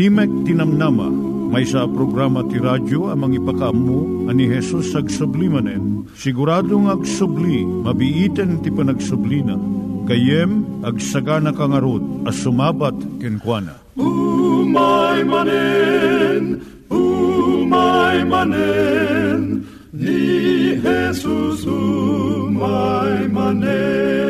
Timek Tinamnama, may sa programa ti radyo amang ipakaammo ani Hesus ag sublimanen. Siguradong ag subli, mabiiten ti panagsublina. Kayem ag sagana kangarot as sumabat kenkwana. Umay manen, umay manen, ni Jesus umay manen.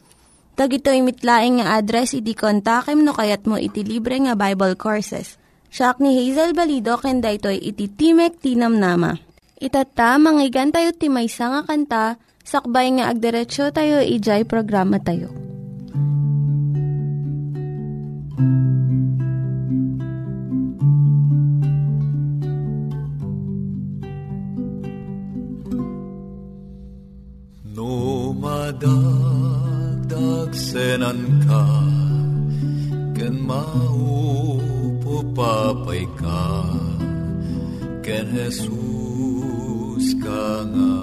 Tag ito mitlaing nga address iti kontakem no kayat mo iti libre nga Bible Courses. Siya ni Hazel Balido ken daytoy iti Timek Tinam Nama. Itata manggigan tayo timaysa nga kanta sakbay nga agderetsyo tayo ijay programa tayo. No madagdag senan ka Ken maupo papay ka Ken Jesus ka nga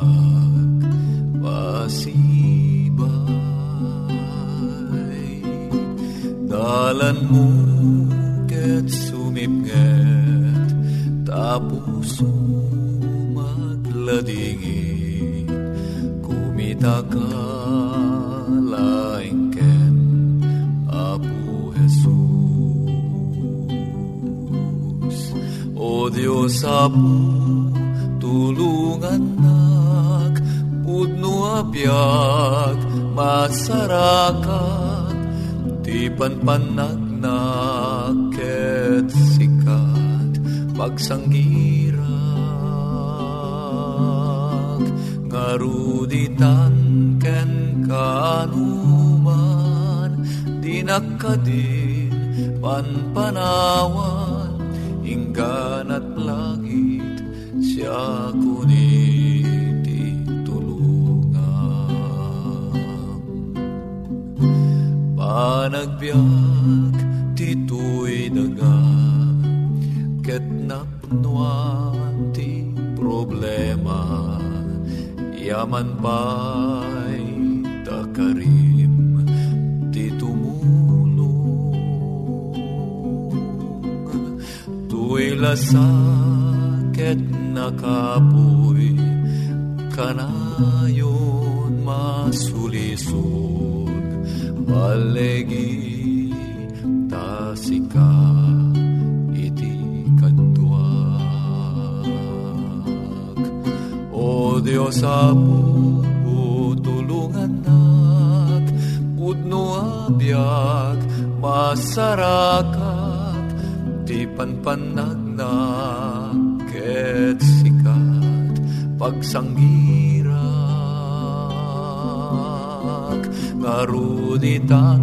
pasibay. Dalan mo ket sumipnget Tapos magladingit Kumita ka Diyos Apo tulungan nak Pudno abiyag masarakat Di panpanagnak ket sikat Pagsanggirak Ngaruditan ken kanuman Di nakadin panpanawan langit siya kuniti tulungan Panagbiag tituy daga Ket napnuan ti problema. Yaman pa'y takarim ti tumulong Tu'y lasakit nakapoy Kanayon masulisog Balegi tasika iti kadwag O Diyos Apo tulungan nak Pudno abiyag masarakat Di panpanagnak Pagsanggirak ngaruditan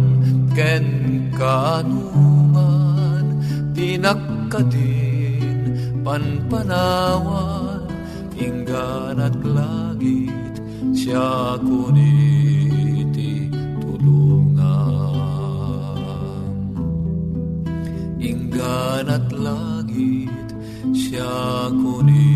ken kanuman Di nakadin panpanawan Inggan at langit siya kuniti tulungan. Inggan at langit siya kuniti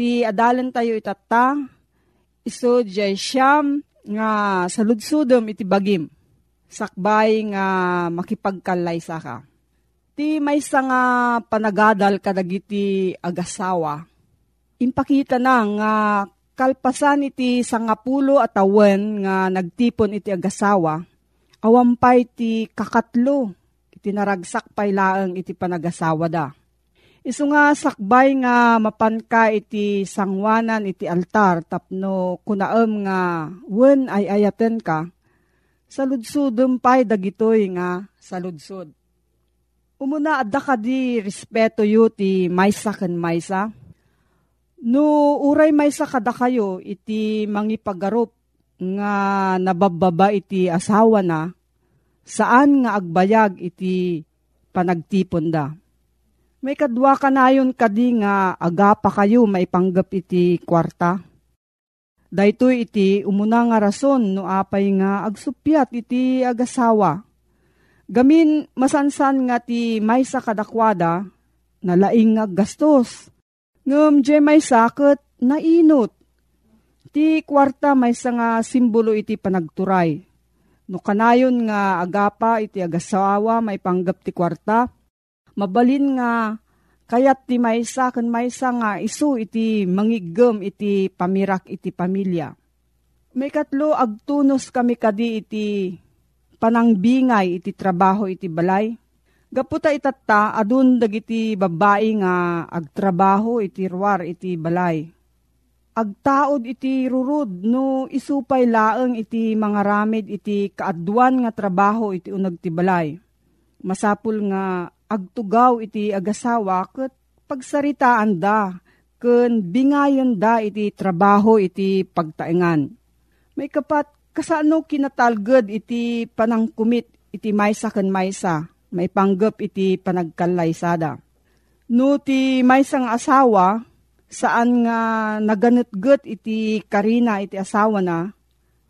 Ti adalan tayo itata, iso jay siyam nga saludsudom iti bagim. Sakbay nga makipagkalay sa ka. Ti may nga panagadal kadagiti agasawa. Impakita na nga kalpasan iti sangapulo at awen nga nagtipon iti agasawa awampay ti kakatlo, iti naragsak pay laeng iti panagasawa da. Isu nga sakbay nga mapanka iti sangwanan iti altar tapno kunaem nga wen ay ayaten ka, saludsudem pay dagitoy nga saludsud. Umuna adda ka di respeto yu ti maysa ken maysa. No uray maysa kada kayo iti mangipagarup nga nabababa iti asawa na, saan nga agbayag iti panagtipon da. May kadwa ka na yun kadi nga agapa kayo maipanggap iti kwarta. Dayto iti umuna nga rason no apay nga agsupyat iti agasawa. Gamin masansan nga ti maysa kadakwada na laing nga gastos. Ngem je may sakit na inot Ti kwarta may nga simbolo iti panagturay. No kanayon nga agapa iti agasawa may panggap ti kwarta. Mabalin nga kayat ti maysa kan maysa nga isu iti mangigem iti pamirak iti pamilya. May katlo agtunos kami kadi iti panangbingay iti trabaho iti balay. Gaputa itatta adun dagiti babae nga agtrabaho iti ruwar iti balay agtaod iti rurud no isupay laeng iti mga ramid iti kaadwan nga trabaho iti unag ti balay. Masapul nga agtugaw iti agasawa ket pagsaritaan da ken bingayon da iti trabaho iti pagtaengan. May kapat kasano kinatalged iti panangkumit iti maysa ken maysa may panggap iti panagkalaysada. No ti maysang asawa saan nga naganetget iti karina iti asawa na,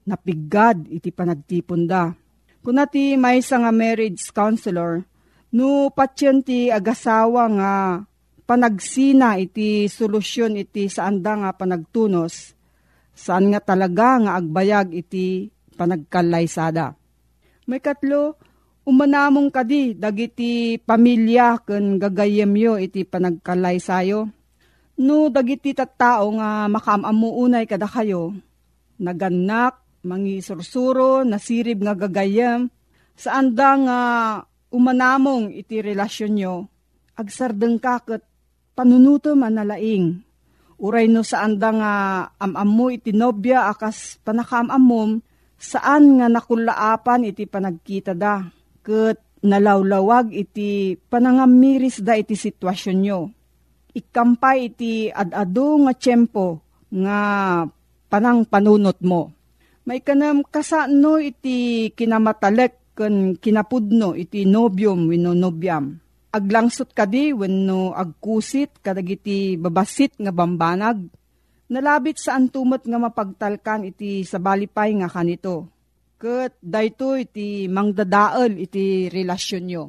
napigad iti panagtipon da. Kuna ti may nga marriage counselor, no patyente agasawa nga panagsina iti solusyon iti saan da nga panagtunos, saan nga talaga nga agbayag iti panagkalaysada. May katlo, umanamong kadi dagiti pamilya ken gagayemyo iti panagkalaysayo No, dagiti tattao nga makamamuunay kada kayo, naganak, mangi nasirib nga gagayam, saan da nga umanamong iti relasyon nyo, agsardeng kakot, panunuto manalaing. Uray no saan da nga amam mo iti nobya akas panakamamom, saan nga nakulaapan iti panagkita da, ket nalawlawag iti panangamiris da iti sitwasyon nyo ikampay iti adado nga tiyempo nga panang panunot mo. May kanam kasano iti kinamatalek ken kinapudno iti nobium wenno nobyam. Aglangsot kadi wenno agkusit kadagiti babasit nga bambanag. Nalabit sa antumot nga mapagtalkan iti sabalipay nga kanito. Ket dayto iti mangdadael iti relasyon nyo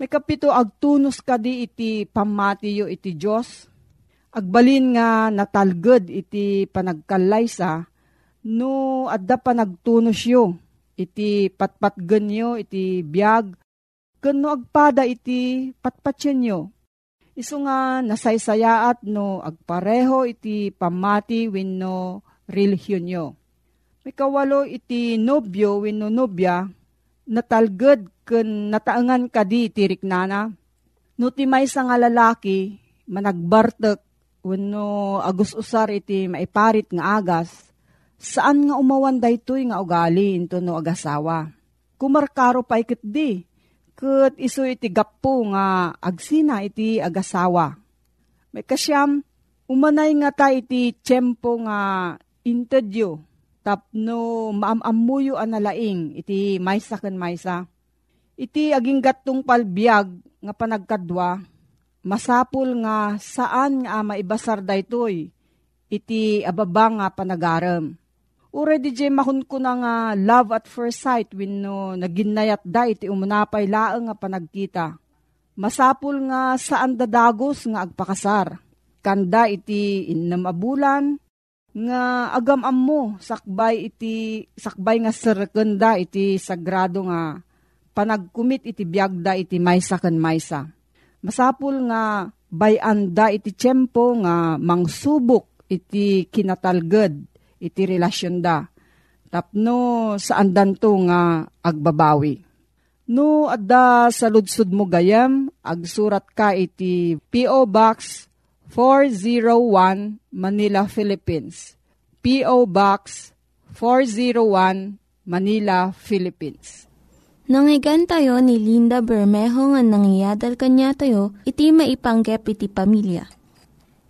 may kapito agtunos kadi iti pamatiyo iti Diyos. Agbalin nga natalged iti panagkalaysa no adda panagtunos yo iti patpatgen yo iti biyag ken no agpada iti patpatyen yo. Isu nga nasaysayaat no agpareho iti pamati wenno relihiyon yo. May kawalo iti nobyo wenno nobya natalged ken nataangan kadi tirik nana. No ti may nga lalaki, managbartek, wano agus usar iti maiparit nga agas, saan nga umawan daytoy nga ugali into no agasawa. Kumarkaro pa ikit di, ket iso iti gapo nga agsina iti agasawa. May kasyam, Umanay nga ta iti tiyempo nga interview tapno maamamuyo analaing iti maysa ken maysa. Iti aging gatong palbiag nga panagkadwa, masapul nga saan nga maibasar daytoy iti ababa nga panagaram. Di jay mahun ko na nga love at first sight when no naginayat da iti umunapay laeng nga panagkita. Masapul nga saan dadagos nga agpakasar kanda iti innam abulan, nga agam mo sakbay iti sakbay nga serkenda iti sagrado nga panagkumit iti biagda iti maysa ken maysa. Masapul nga bayanda iti tiyempo nga mangsubok iti kinatalged iti relasyon da. Tapno saan danto nga agbabawi. No adda sa ludsud mo gayam, agsurat ka iti P.O. Box 401 Manila, Philippines. P.O. Box 401 Manila, Philippines. Nangyigan tayo ni Linda Bermejo nga nangyadal kanya tayo, iti maipanggep iti pamilya.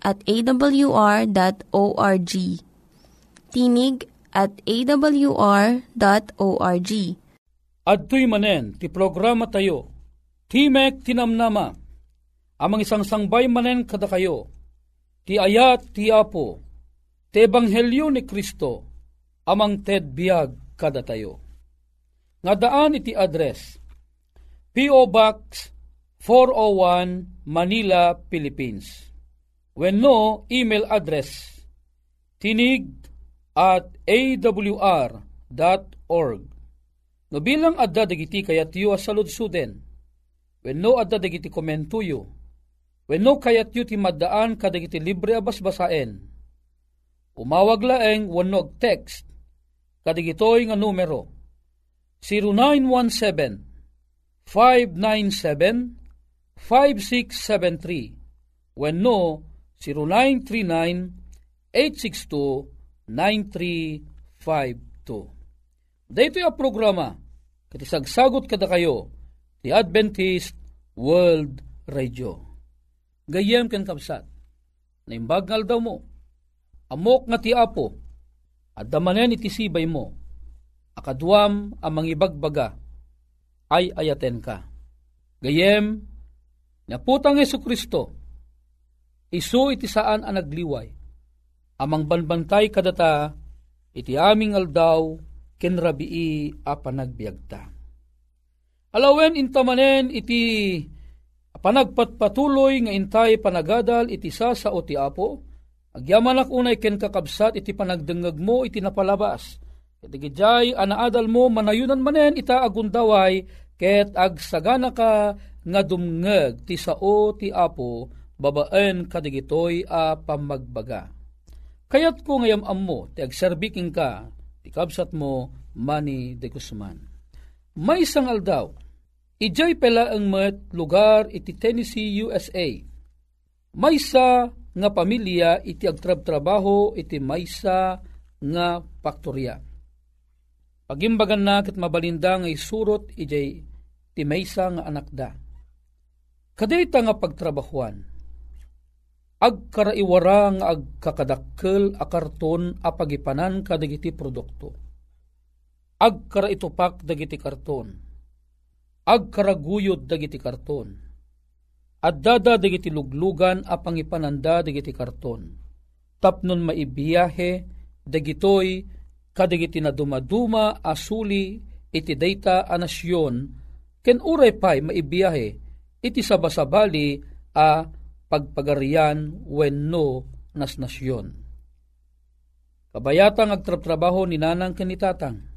at awr.org. Tinig at awr.org. At manen, ti programa tayo, Timek tinamnama, amang isang sangbay manen kada kayo, ti ayat ti apo, ti ebanghelyo ni Kristo, amang ted biag kada tayo. Nga daan iti address, P.O. Box 401 Manila, Philippines. When no, email address, tinig at awr.org. No bilang adda dagiti kayat yu asalud suden, When no adda dagiti komentuyo, when no kayat yu ti maddaan kadagiti libre abas basaen, umawag laeng wanog text, kadagitoy nga numero, 0917-597-5673, when no, 0939-862-9352. Dito yung programa, katisagsagot kada kayo, the Adventist World Radio. Gayem ken kapsat, na imbagal daw mo, amok nga ti apo, at damanen iti sibay mo, akadwam amang ibagbaga, ay ayaten ka. Gayem, naputang Yesu Kristo, isu iti saan ang nagliway, amang banbantay kadata, iti aming aldaw, kenrabii a panagbiagta Alawen intamanen iti panagpatpatuloy nga intay panagadal iti sa sa o ti apo, agyaman unay ken kakabsat iti panagdengeg mo iti napalabas. Iti gijay anaadal mo manayunan manen ita agundaway ket agsagana ka nga dumngeg ti sao ti apo babaen kadigitoy a pamagbaga. Kayat ko ngayam ammo ti agserbiking ka ti kabsat mo Manny de Guzman. May isang aldaw, ijay pela ang met lugar iti Tennessee, USA. Maysa nga pamilya iti agtrab-trabaho iti maysa nga faktorya. Pagimbagan na kat mabalinda nga isurot ijay ti maysa nga anak da. Kadayta nga pagtrabahuan, agkaraiwara nga agkakadakkel a karton a pagipanan kadagiti produkto. Agkara itupak dagiti karton, agkaraguyod dagiti karton, addada dagiti luglugan a pangipananda dagiti karton, tapnon maibiyahe dagitoy kadagiti na dumaduma asuli iti dayta a nasyon, ken uray pay maibiyahe iti sabasabali a pagpagarian wenno nas nasyon. Kabayatang agtratrabaho ni nanang kanitatang,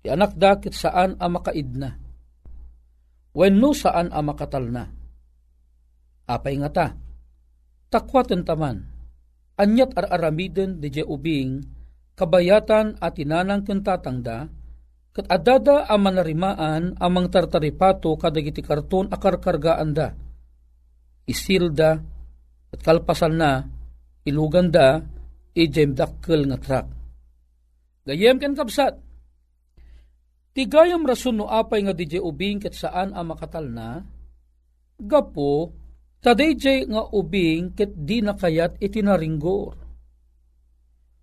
Ti anak dakit saan a makaidna. Wenno saan a makatalna. Apay nga ta. Takwaten taman. anyat ar-aramiden di ubing, kabayatan at inanang kentatangda, kat adada ang manarimaan amang tartaripato kadagiti karton akarkargaan da. Isilda at kalpasan na iluganda ijem dakkel nga trak. Gayem ken kapsat, Tigayam rason no apay nga DJ ubing ket saan ang makatal na, gapo, tadayjay nga ubing ket di na kayat itinaringgor.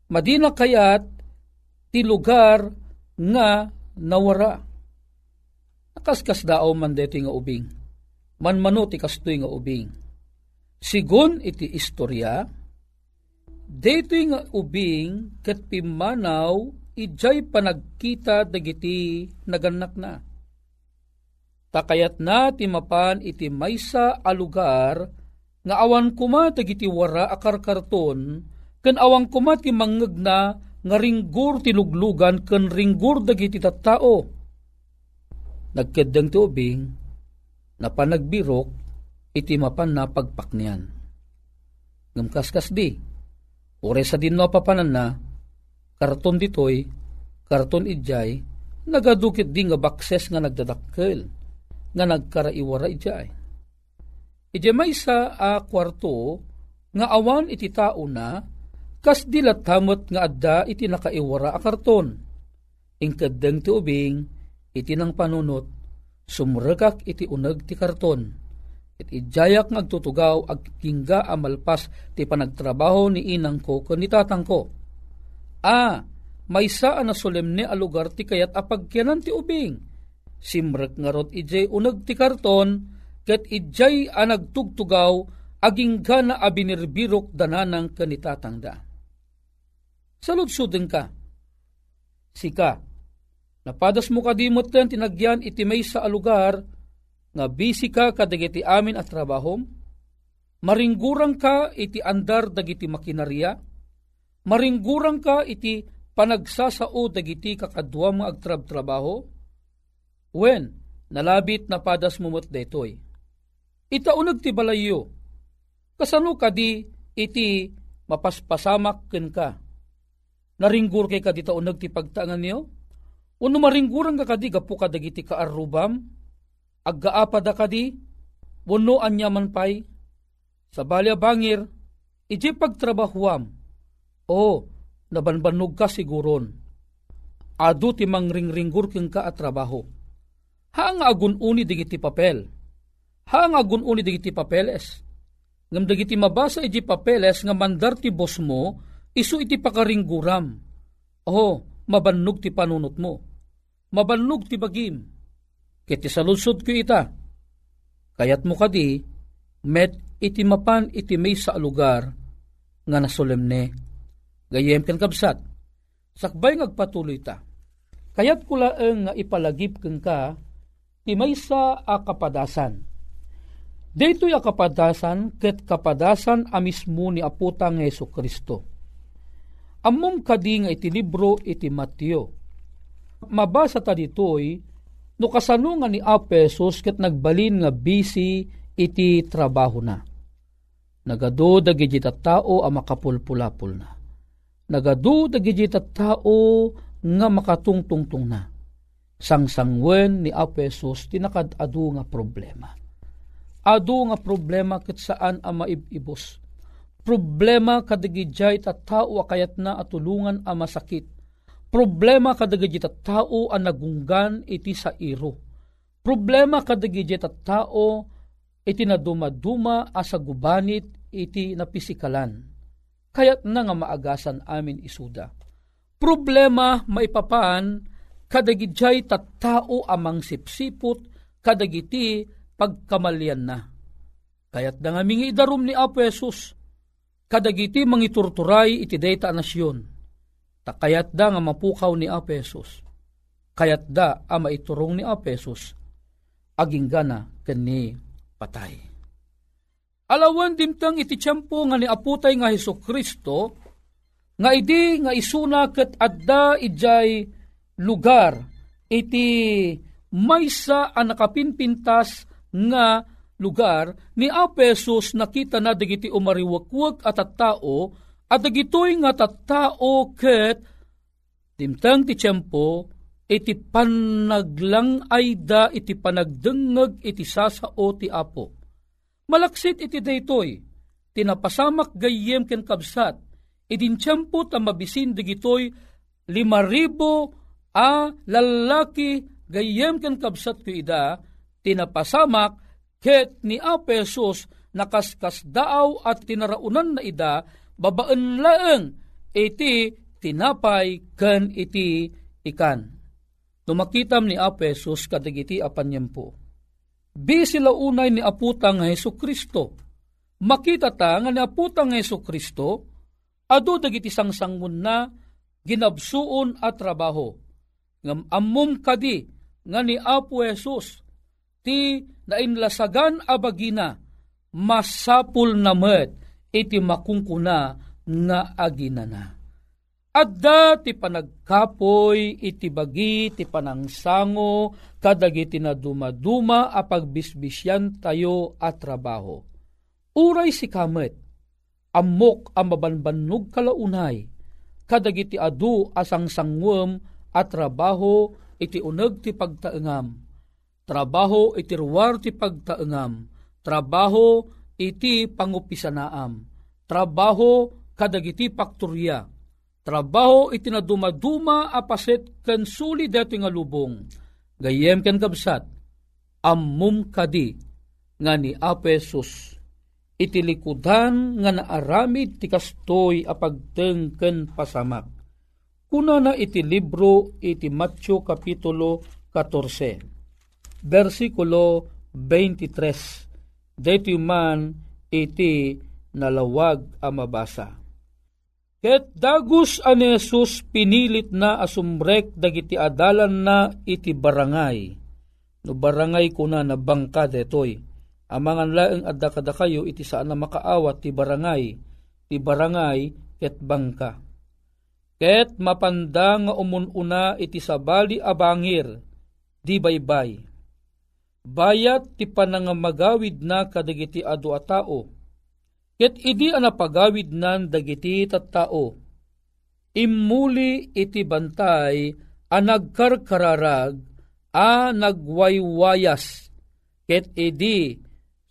Madina kayat ti lugar nga nawara. Nakaskas dao man dito nga ubing. Manmano ti kastoy nga ubing. Sigun iti istorya, dito nga ubing ket pimanaw ijay panagkita dagiti naganak na. Takayat na timapan iti maysa a lugar nga awan kuma dagiti wara akarkarton ken awan kuma ti mangeg na nga ringgur ti luglugan ken ringgur dagiti tattao. Nagkeddeng ti ubing na panagbirok iti mapan na pagpaknian. Ngamkaskas di, ore sa din no papanan na, karton ditoy, karton idjay, nagadukit di nga bakses nga nagdadakkel, nga nagkaraiwara idjay. Ije may sa a kwarto, nga awan iti tao na, kas dilatamot nga adda iti nakaiwara a karton. Ingkadeng ti ubing, iti nang panunot, sumrekak iti uneg ti karton. It ijayak nga agtutugaw ag kingga amalpas ti panagtrabaho ni inang ko ken ni tatang ko A. May saan na solemne a ti kayat apagkyanan ti ubing. Simrek nga rot ijay unag ti karton, ket ijay a nagtugtugaw, aging gana a binirbirok dananang kanitatangda. Saludsuden ka. Sika, napadas mo kadimot ten tinagyan iti may sa lugar, nga bisi ka kadagiti amin at trabahom, maringgurang ka iti andar dagiti makinarya, maringgurang ka iti panagsasao dagiti kakadwa mga agtrab-trabaho? When, nalabit na padas mumot detoy. Itaunag ti balayo, kasano ka di iti mapaspasamak ken ka. Naringgur kay ka di taunag ti pagtangan niyo? Uno maringguran ka kadi gapu ka dagiti kaarubam? Aggaapada kadi? Uno anyaman pay? Sa balya bangir, iti pagtrabahuam, o, nabanbanog ka siguron. Adu ti mangringringgur keng ka at trabaho. Haang agununi digiti papel. Haang agununi digiti papeles. Ngam digiti mabasa iti papeles nga mandar ti boss mo, isu iti pakaringguram. Oh, mabannog ti panunot mo. Mabannog ti bagim. Kiti saludsod ko ita. Kayat mo kadi, met iti mapan iti may sa lugar nga nasolemne Gayem ken kabsat, sakbay ngagpatuloy ta. Kayat kula nga ipalagip keng ka, ti maysa a kapadasan. Dito'y a kapadasan, ket kapadasan a mismo ni aputang Yeso Kristo. Amom kadi nga iti libro iti Mateo. Mabasa ta ditoy, no kasano nga ni Apesos ket nagbalin nga busy iti trabaho na. Nagado dagiti tao a makapulpulapul na nagadu dagiti tao nga makatungtungtong na. Sangsangwen ni Apesos tinakad adu nga problema. Adu nga problema ket saan ang maibibos. Problema kadagijay ta tao kayat na atulungan a masakit. Problema kadagijay ta tao ang nagunggan iti sa iro. Problema kadagijay ta tao iti nadumaduma asa gubanit iti napisikalan kayat na nga maagasan amin isuda. Problema maipapan kadagidjay tattao amang sipsipot kadagiti pagkamalyan na. Kayat na nga mingi darum ni Apo Jesus, kadagiti mangiturturay iti dayta nasyon. Takayat da nga mapukaw ni Apo Jesus. Kayat da ama iturong ni Apo Jesus. Aging gana kani patay. Alawan dimtang iti tiyempo nga ni aputay nga Heso Kristo, nga idi nga isuna ket adda ijay lugar iti maysa a nakapinpintas nga lugar ni Apesos nakita na digiti umariwakwag at at tao At dagitoy nga tattao ket timtang ti tiyempo iti panaglang ay da iti panagdengeg iti sasao ti apo. Malaksit iti daytoy, tinapasamak gayem ken kabsat, idin tiyempo ta mabisin digitoy lima ribo a lalaki gayem ken kabsat ko ida, tinapasamak ket ni Apesos nakaskas daaw at tinaraunan na ida babaan laeng iti tinapay ken iti ikan. Numakitam ni Apesos kadagiti apanyempo. Bi sila unay ni aputang Heso Kristo. Makita ta nga ni aputang Heso Kristo, ado dagiti sangsangun na ginabsuon at trabaho. Ngam ammum kadi nga ni Apo Jesus ti nainlasagan abagina masapul na met iti makungkuna nga aginana. Adda ti panagkapoy iti bagi ti panangsango kadagiti na dumaduma a pagbisbisyan tayo at trabaho. Uray si kamet, amok ang mabanbanog kalaunay, kadagiti adu asang sangwem at trabaho iti uneg ti pagtaengam. Trabaho iti ruwar ti pagtaengam. Trabaho iti pangupisanaam. Trabaho kadagiti pakturya. Trabaho iti na dumaduma apaset ken suli deto nga lubong. Gayem ken kabsat, ammum kadi nga ni Apesus. Iti likudan nga naaramid ti kastoy apagteng ken pasamak. Kuna na iti libro iti Matthew Kapitulo 14, versikulo 23. Dito man iti nalawag a mabasa. Ket dagus ani Jesus pinilit na asumrek dagiti adalan na iti barangay. No barangay kuna na bangka detoy. Amangan laeng adda kada kayo iti saan na makaawat ti barangay. Ti barangay ket bangka. Ket mapanda nga umununa iti sabali abangir. Di baybay. Bayat ti panangamagawid na kadagiti adu a tao Ket idi ana pagawid nan dagiti tattao. Immuli iti bantay a nagkarkararag a nagwaywayas. Ket idi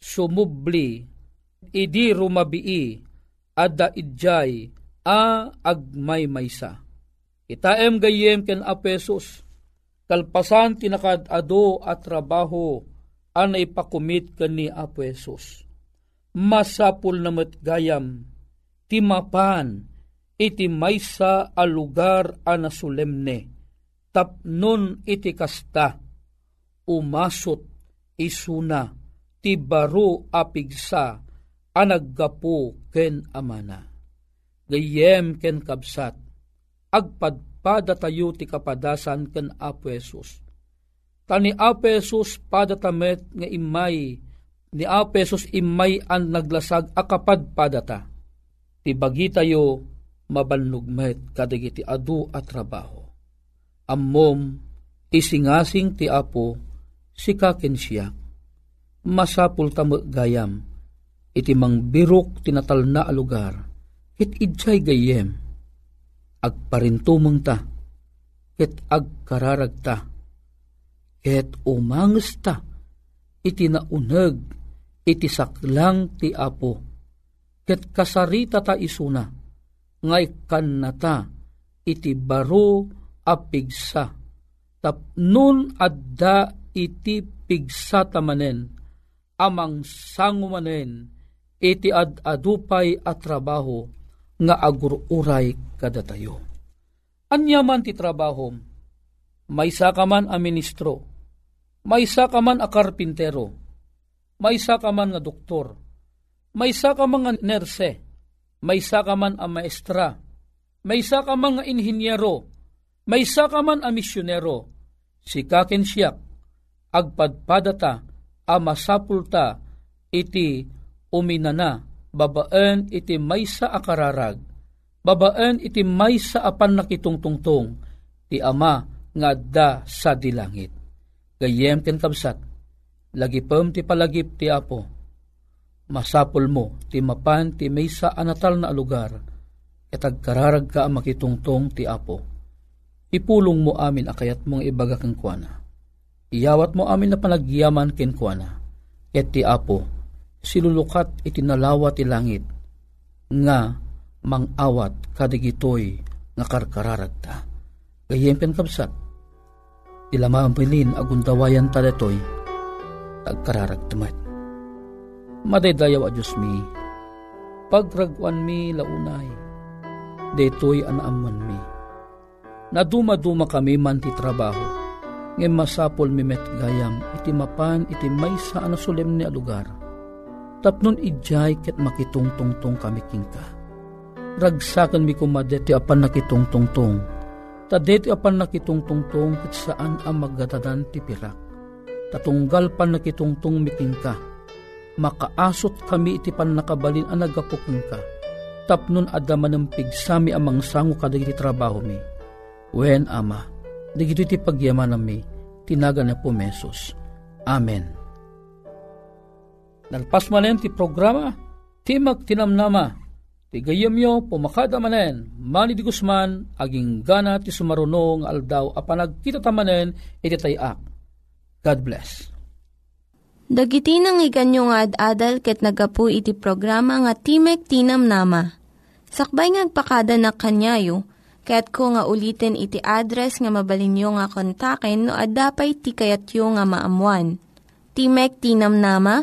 sumubli, idi rumabii, adda idjay a agmaymaysa. Itaem gayem ken apesos, kalpasan tinakad ado at trabaho anay pakumit ken ni apesos masapul na gayam, timapan, iti maysa a lugar a nasulemne, tapnon iti kasta, umasot isuna, ti baro apigsa, a naggapo ken amana. Gayem ken kabsat, agpadpada tayo ti kapadasan ken Apo Jesus. Tani Apo Jesus padatamet nga imay ni Apesos imay an naglasag akapad padata. Ti bagi tayo mabalnugmet kadagiti adu at trabaho. Ammom isingasing ti Apo si kaken siya. Masapul tamo gayam iti mang birok tinatal na alugar ket idjay gayem agparintumeng ta ket agkararag ta ket umanges ta iti nauneg iti saklang ti apo. Ket kasarita ta isuna, ngay kannata iti baro apigsa. Tapnun adda iti pigsa tamanen, amang sangumanen, iti ad adupay at trabaho, nga agururay kada tayo. Anyaman ti trabaho, may sakaman a ministro, may sakaman a karpintero, may ka man nga doktor, may ka man nga nerse, may ka man a maestra, may ka man nga inhinyero, may ka man a misyonero, si kaken siyak, agpadpadata, a masapulta, iti uminana, babaan iti maysa akararag, babaan iti maysa apan nakitungtungtong, ti ama nga da sa dilangit. Gayem ken kabsat, lagipem ti palagip ti apo. Masapol mo, ti mapan ti maysa anatal na lugar, Katag kararag ka makitungtong ti Apo. Ipulong mo amin akayat mong ibaga kang kuana. Iyawat mo amin na panagyaman ken kuana. Ket ti Apo, silulukat itinalawa ti langit, nga mangawat kadigitoy nga karkararag ta. Gayem pen kapsat, ilamambilin agundawayan ta detoy, tagkararag tamat. Madaydayaw a Diyos mi, pagragwan mi launay, detoy anaaman mi. Naduma-duma kami man ti trabaho, ngem masapol mi met gayam iti mapan iti maysa ana solemne a lugar. Tapnon ijay ket makitungtungtong kami kingka. Ragsakan mi kumade ti apan nakitungtungtong. Ta deti apan nakitungtungtong ket saan ang magdadadan ti pirak. Tatunggal pan nakitungtong mi kingka. Makaasot kami iti pan nakabalin ang nagapukong ka. Tapnon adaman ng pigsami amang sango kadagiti trabaho mi Wen ama, digito iti pagyaman nami, tinaga na po mesos. Amen. Nalpas manen ti programa, Timag Tinamnama, ti gayamyo pumakada manen, mani di Guzman, aging gana ti sumarunong aldaw a panagkita tamanen, iti tayak. God bless. Dagiti nang iganyo nga ad-adal ket nagapu iti programa nga Timek Tinam Nama. Sakbay ngagpakada na kanyayo, Kaya't ko nga ulitin iti address nga mabalinyo nga kontaken no ad-dapay tikayatyo nga maamuan. Timek Tinam Nama,